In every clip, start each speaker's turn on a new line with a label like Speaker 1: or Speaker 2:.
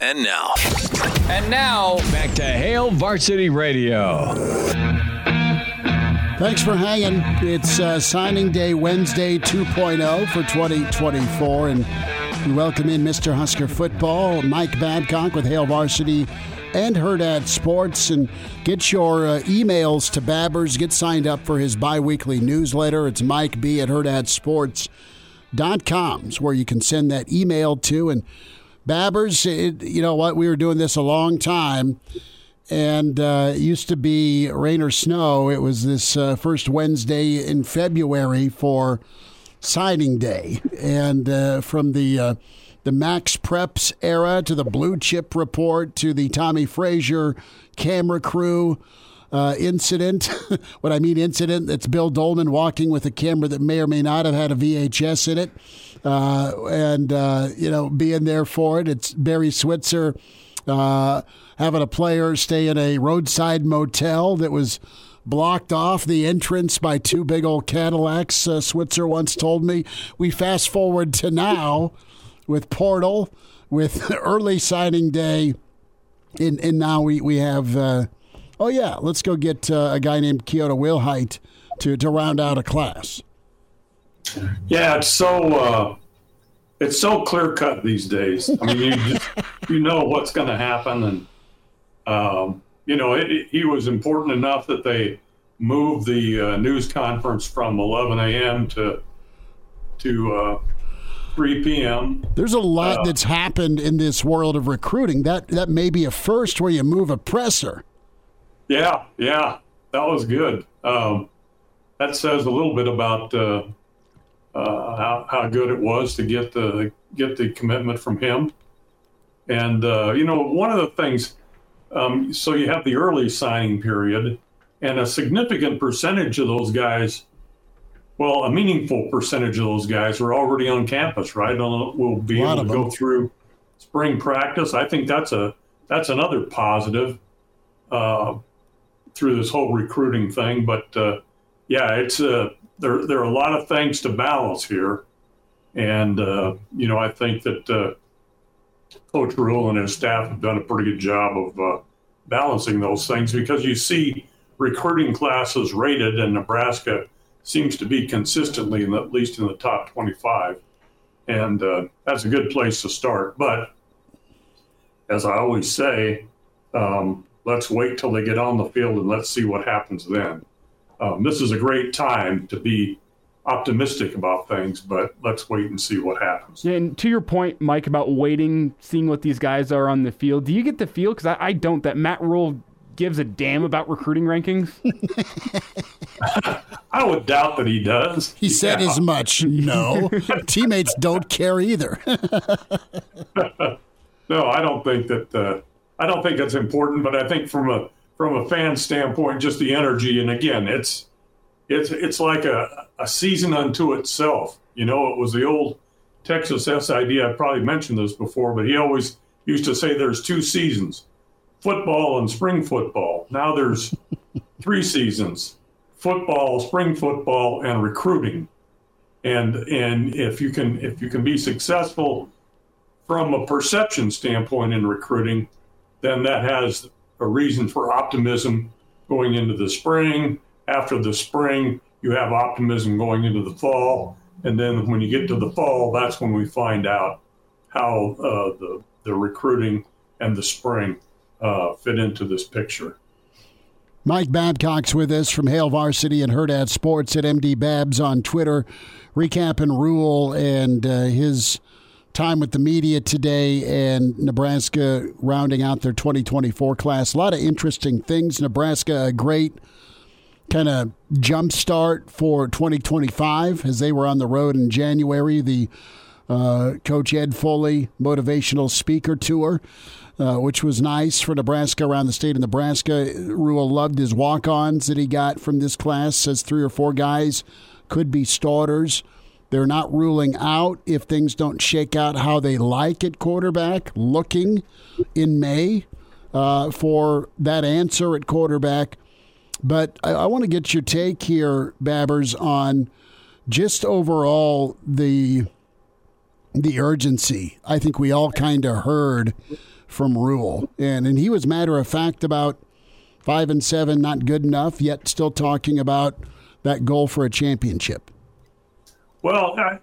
Speaker 1: And now,
Speaker 2: And now,
Speaker 3: Back to Hail Varsity Radio.
Speaker 4: Thanks for hanging. It's uh, signing day Wednesday 2.0 for 2024, and we welcome in Mr. Husker football, Mike Babcock with Hail Varsity and Hurrdat Sports, and get your uh, emails to Babbers. Get signed up for his biweekly newsletter. It's Mike B at HurrdatSports.com is where you can send that email to. And Babbers, it, you know what? We were doing this a long time and uh, it used to be rain or snow. It was this uh, first Wednesday in February for signing day, and uh, from the uh, the Max Preps era to the Blue Chip Report to the Tommie Frazier camera crew. Uh, incident. what I mean, incident. That's Bill Dolman walking with a camera that may or may not have had a VHS in it, uh, and uh, you know, being there for it. It's Barry Switzer uh, having a player stay in a roadside motel that was blocked off the entrance by two big old Cadillacs. Uh, Switzer once told me. We fast forward to now with Portal, with early signing day, and, and now we we have. Uh, oh yeah, let's go get uh, a guy named Kyoto Wilhite to to round out a class.
Speaker 5: Yeah, it's so uh, it's so clear cut these days. I mean, you just, you know what's going to happen, and um, you know it, it- he was important enough that they moved the uh, news conference from 11 a.m. to to uh, 3 p.m.
Speaker 4: There's a lot that's happened in this world of recruiting. That that may be a first where you move a presser.
Speaker 5: Yeah, yeah, that was good. Um, that says a little bit about uh, how, how good it was to get the get the commitment from him. And uh, you know, one of the things, um, so you have the early signing period, and a significant percentage of those guys, well, a meaningful percentage of those guys are already on campus, right? Will be able to go
Speaker 4: them.
Speaker 5: through spring practice. I think that's a that's another positive uh, through this whole recruiting thing. But uh, yeah, it's uh, there. There are a lot of things to balance here, and uh, you know I think that uh, Coach Rhule and his staff have done a pretty good job of uh, balancing those things because you see recruiting classes rated, and Nebraska seems to be consistently in the, at least in the top twenty-five, and uh, that's a good place to start. But as I always say, um, let's wait till they get on the field and let's see what happens then. Um, this is a great time to be optimistic about things, but let's wait and see what happens.
Speaker 2: yeah, and to your point, Mike, about waiting, seeing what these guys are on the field, do you get the feel, because I, I don't, that Matt Rhule gives a damn about recruiting rankings?
Speaker 5: I would doubt that he does.
Speaker 4: He said as much. No, teammates don't care either.
Speaker 5: No, I don't think that. Uh, I don't think it's important, but I think from a from a fan standpoint, just the energy, and again, it's it's it's like a a season unto itself. You know, it was the old Texas SID. I probably mentioned this before, but he always used to say there's two seasons, football and spring football. Now there's three seasons: football, spring football, and recruiting. And and if you can if you can be successful from a perception standpoint in recruiting, then that has a reason for optimism going into the spring. After the spring, you have optimism going into the fall. And then when you get to the fall, that's when we find out how uh, the, the recruiting and the spring uh, fit into this picture.
Speaker 4: Mike Babcock's with us from Hail Varsity and Hurrdat Sports at MD Babs on Twitter, recapping Rhule and uh, his time with the media today and Nebraska rounding out their 2024 class. A lot of interesting things. Nebraska, a great kind of jump start for 2025 as they were on the road in January. The uh, Coach Ed Foley motivational speaker tour. Uh, which was nice for Nebraska around the state of Nebraska. Rhule loved his walk ons that he got from this class, says three or four guys could be starters. They're not ruling out if things don't shake out how they like at quarterback, looking in May uh, for that answer at quarterback. But I, I want to get your take here, Babbers, on just overall the the urgency. I think we all kind of heard from Rhule, and and he was matter of fact about five and seven, not good enough, yet still talking about that goal for a championship.
Speaker 5: Well, I,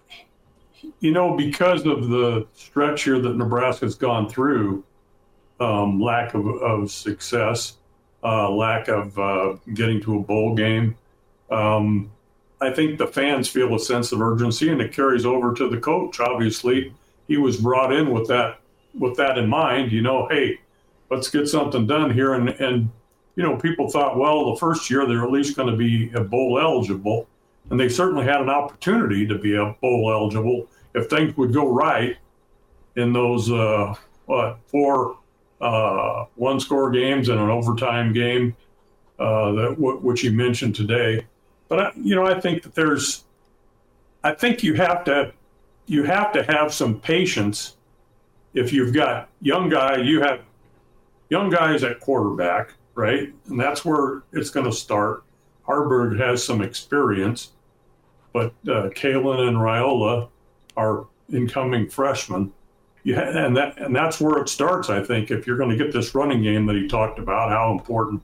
Speaker 5: you know, because of the stretch here that Nebraska's gone through, um, lack of, of success, uh, lack of uh, getting to a bowl game, um, I think the fans feel a sense of urgency, and it carries over to the coach. Obviously, he was brought in with that with that in mind. You know, hey, let's get something done here, and and you know, people thought, well, the first year they're at least going to be bowl eligible, and they certainly had an opportunity to be bowl eligible if things would go right in those uh, what four uh, one score games and an overtime game uh, that w- which you mentioned today. But I, you know, I think that there's, I think you have to, you have to have some patience. If you've got young guy, you have young guys at quarterback, right? And that's where it's going to start. Haarberg has some experience, but uh, Kaelin and Raiola are incoming freshmen. And that and that's where it starts. I think if you're going to get this running game that he talked about, how important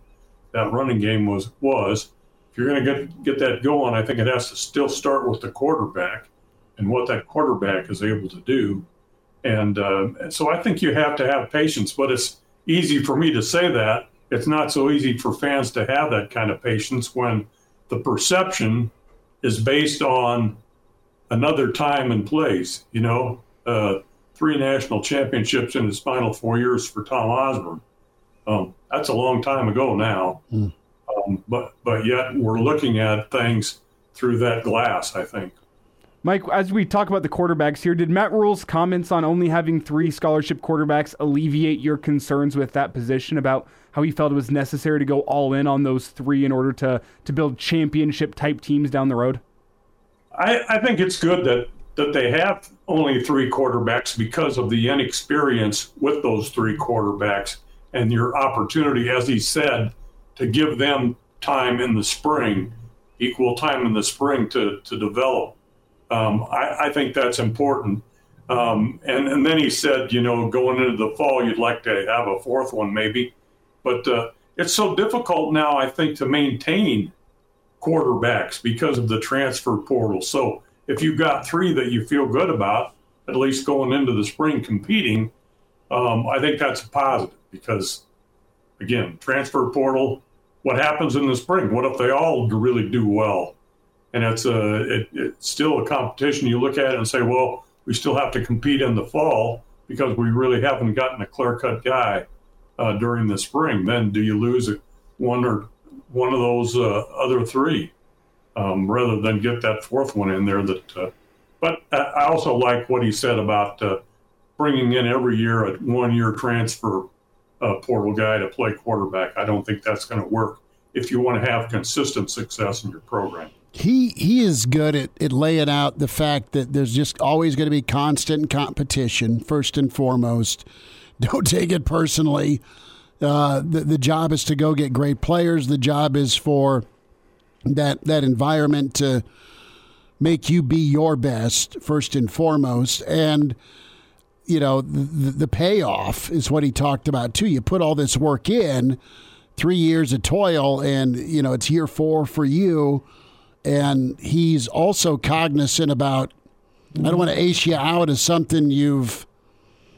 Speaker 5: that running game was was if you're going to get get that going, I think it has to still start with the quarterback and what that quarterback is able to do. And uh, so I think you have to have patience, but it's easy for me to say that. It's not so easy for fans to have that kind of patience when the perception is based on another time and place. You know, uh, three national championships in his final four years for Tom Osborne. Um, that's a long time ago now. Mm. Um, but but yet we're looking at things through that glass. I think.
Speaker 2: Mike, as we talk about the quarterbacks here, did Matt Rhule's comments on only having three scholarship quarterbacks alleviate your concerns with that position about how he felt it was necessary to go all in on those three in order to to build championship type teams down the road?
Speaker 5: I, I think it's good that that they have only three quarterbacks because of the inexperience with those three quarterbacks and your opportunity, as he said, to give them time in the spring, equal time in the spring to, to develop. Um, I, I, think that's important. Um, and, and then he said, you know, going into the fall, you'd like to have a fourth one maybe. But uh, it's so difficult now, I think, to maintain quarterbacks because of the transfer portal. So if you've got three that you feel good about, at least going into the spring competing, um, I think that's a positive because, again, transfer portal, what happens in the spring? What if they all really do well? And it's a it, it's still a competition. You look at it and say, well, we still have to compete in the fall because we really haven't gotten a clear cut guy uh, during the spring. Then do you lose one or one of those uh, other three um, rather than get that fourth one in there? That, uh, but I also like what he said about uh, bringing in every year a one year transfer a portal guy to play quarterback. I don't think that's going to work if you want to have consistent success in your program.
Speaker 4: He he is good at, at laying out the fact that there's just always going to be constant competition, first and foremost. Don't take it personally. Uh, the, the job is to go get great players. The job is for that that environment to make you be your best first and foremost. And you know, the, the payoff is what he talked about too. You put all this work in, three years of toil, and you know it's year four for you. And he's also cognizant about. I don't want to ace you out as something you've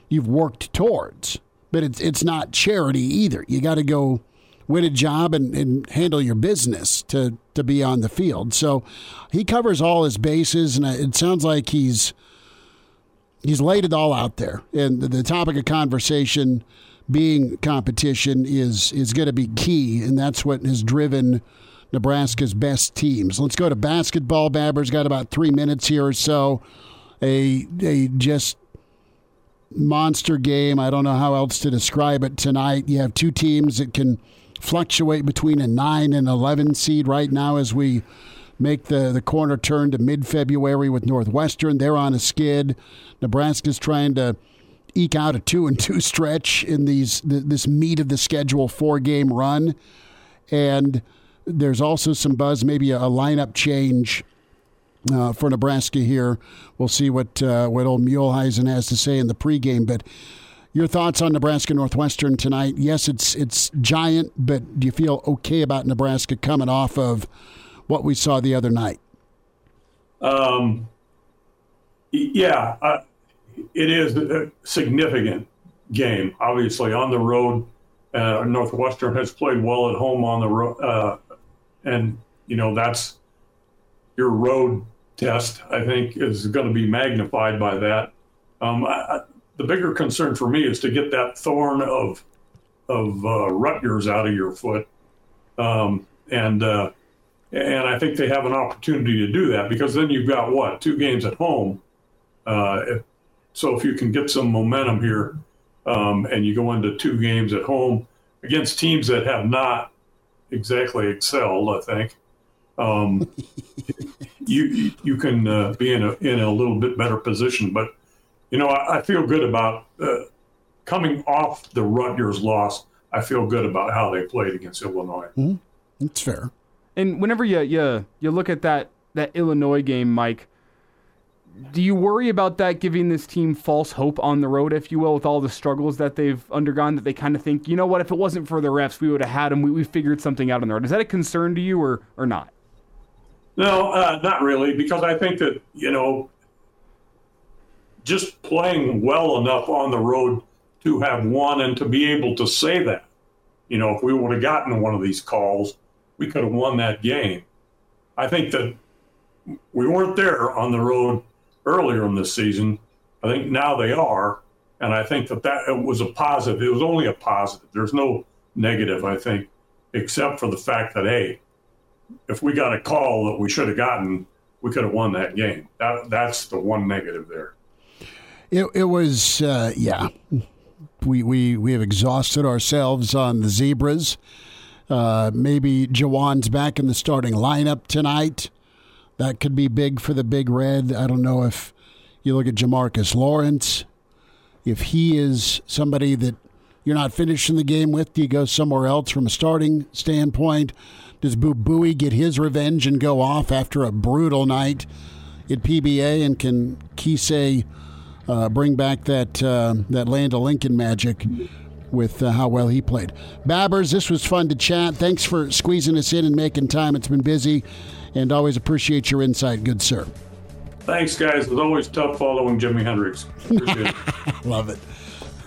Speaker 4: you've worked towards, but it's it's not charity either. You got to go win a job and, and handle your business to to be on the field. So he covers all his bases, and it sounds like he's he's laid it all out there, and the topic of conversation being competition is is going to be key, and that's what has driven Nebraska's best teams. Let's go to basketball. Babber's got about three minutes here or so. a a just monster game. I don't know how else to describe it tonight. You have two teams that can fluctuate between a 9 and 11 seed right now as we make the, the corner turn to mid February with Northwestern. They're on a skid. Nebraska's trying to eke out a two and two stretch in these this meat of the schedule four game run. And there's also some buzz, maybe a, lineup change uh, for Nebraska here. We'll see what uh, what old Muehlheisen has to say in the pregame. But your thoughts on Nebraska Northwestern tonight? Yes, it's it's giant, but do you feel okay about Nebraska coming off of what we saw the other night?
Speaker 5: Um, yeah, it is a significant game. Obviously, on the road, uh, Northwestern has played well at home on the road, uh, and you know that's your road test, I think, is going to be magnified by that. Um, I, the bigger concern for me is to get that thorn of of uh, Rutgers out of your foot, um, and uh, and I think they have an opportunity to do that because then you've got what two games at home. Uh, if, so if you can get some momentum here, um, and you go into two games at home against teams that have not exactly excelled, I think um, you you can uh, be in a in a little bit better position. But you know, I, I feel good about uh, coming off the Rutgers loss. I feel good about how they played against Illinois.
Speaker 4: Mm-hmm. That's fair.
Speaker 2: And whenever you you you look at that that Illinois game, Mike, do you worry about that giving this team false hope on the road, if you will, with all the struggles that they've undergone? That they kind of think, you know what, if it wasn't for the refs, we would have had them. We, we figured something out on the road. Is that a concern to you, or or not?
Speaker 5: No, uh, not really, because I think that, you know, just playing well enough on the road to have won and to be able to say that. You know, if we would have gotten one of these calls, we could have won that game. I think that we weren't there on the road earlier in this season. I think now they are. And I think that that it was a positive. It was only a positive. There's no negative, I think, except for the fact that, hey, if we got a call that we should have gotten, we could have won that game. That that's the one negative there.
Speaker 4: It it was uh, yeah. We we we have exhausted ourselves on the zebras. Uh, maybe Juwan's back in the starting lineup tonight. That could be big for the Big Red. I don't know if you look at Jamarques Lawrence, if he is somebody that you're not finishing the game with. Do you go somewhere else from a starting standpoint? Does Boo Buie get his revenge and go off after a brutal night at PBA? And can Keisei uh, bring back that uh, that Land Lincoln magic with uh, how well he played? Babbers, this was fun to chat. Thanks for squeezing us in and making time. It's been busy, and always appreciate your insight, good sir.
Speaker 5: Thanks, guys. It's always tough following Jimi Hendrix.
Speaker 4: Love it.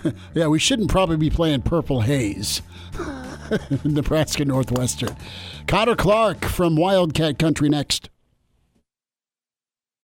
Speaker 4: yeah, we shouldn't probably be playing Purple Haze. Nebraska Northwestern. Connor Clark from Wildcat Country next.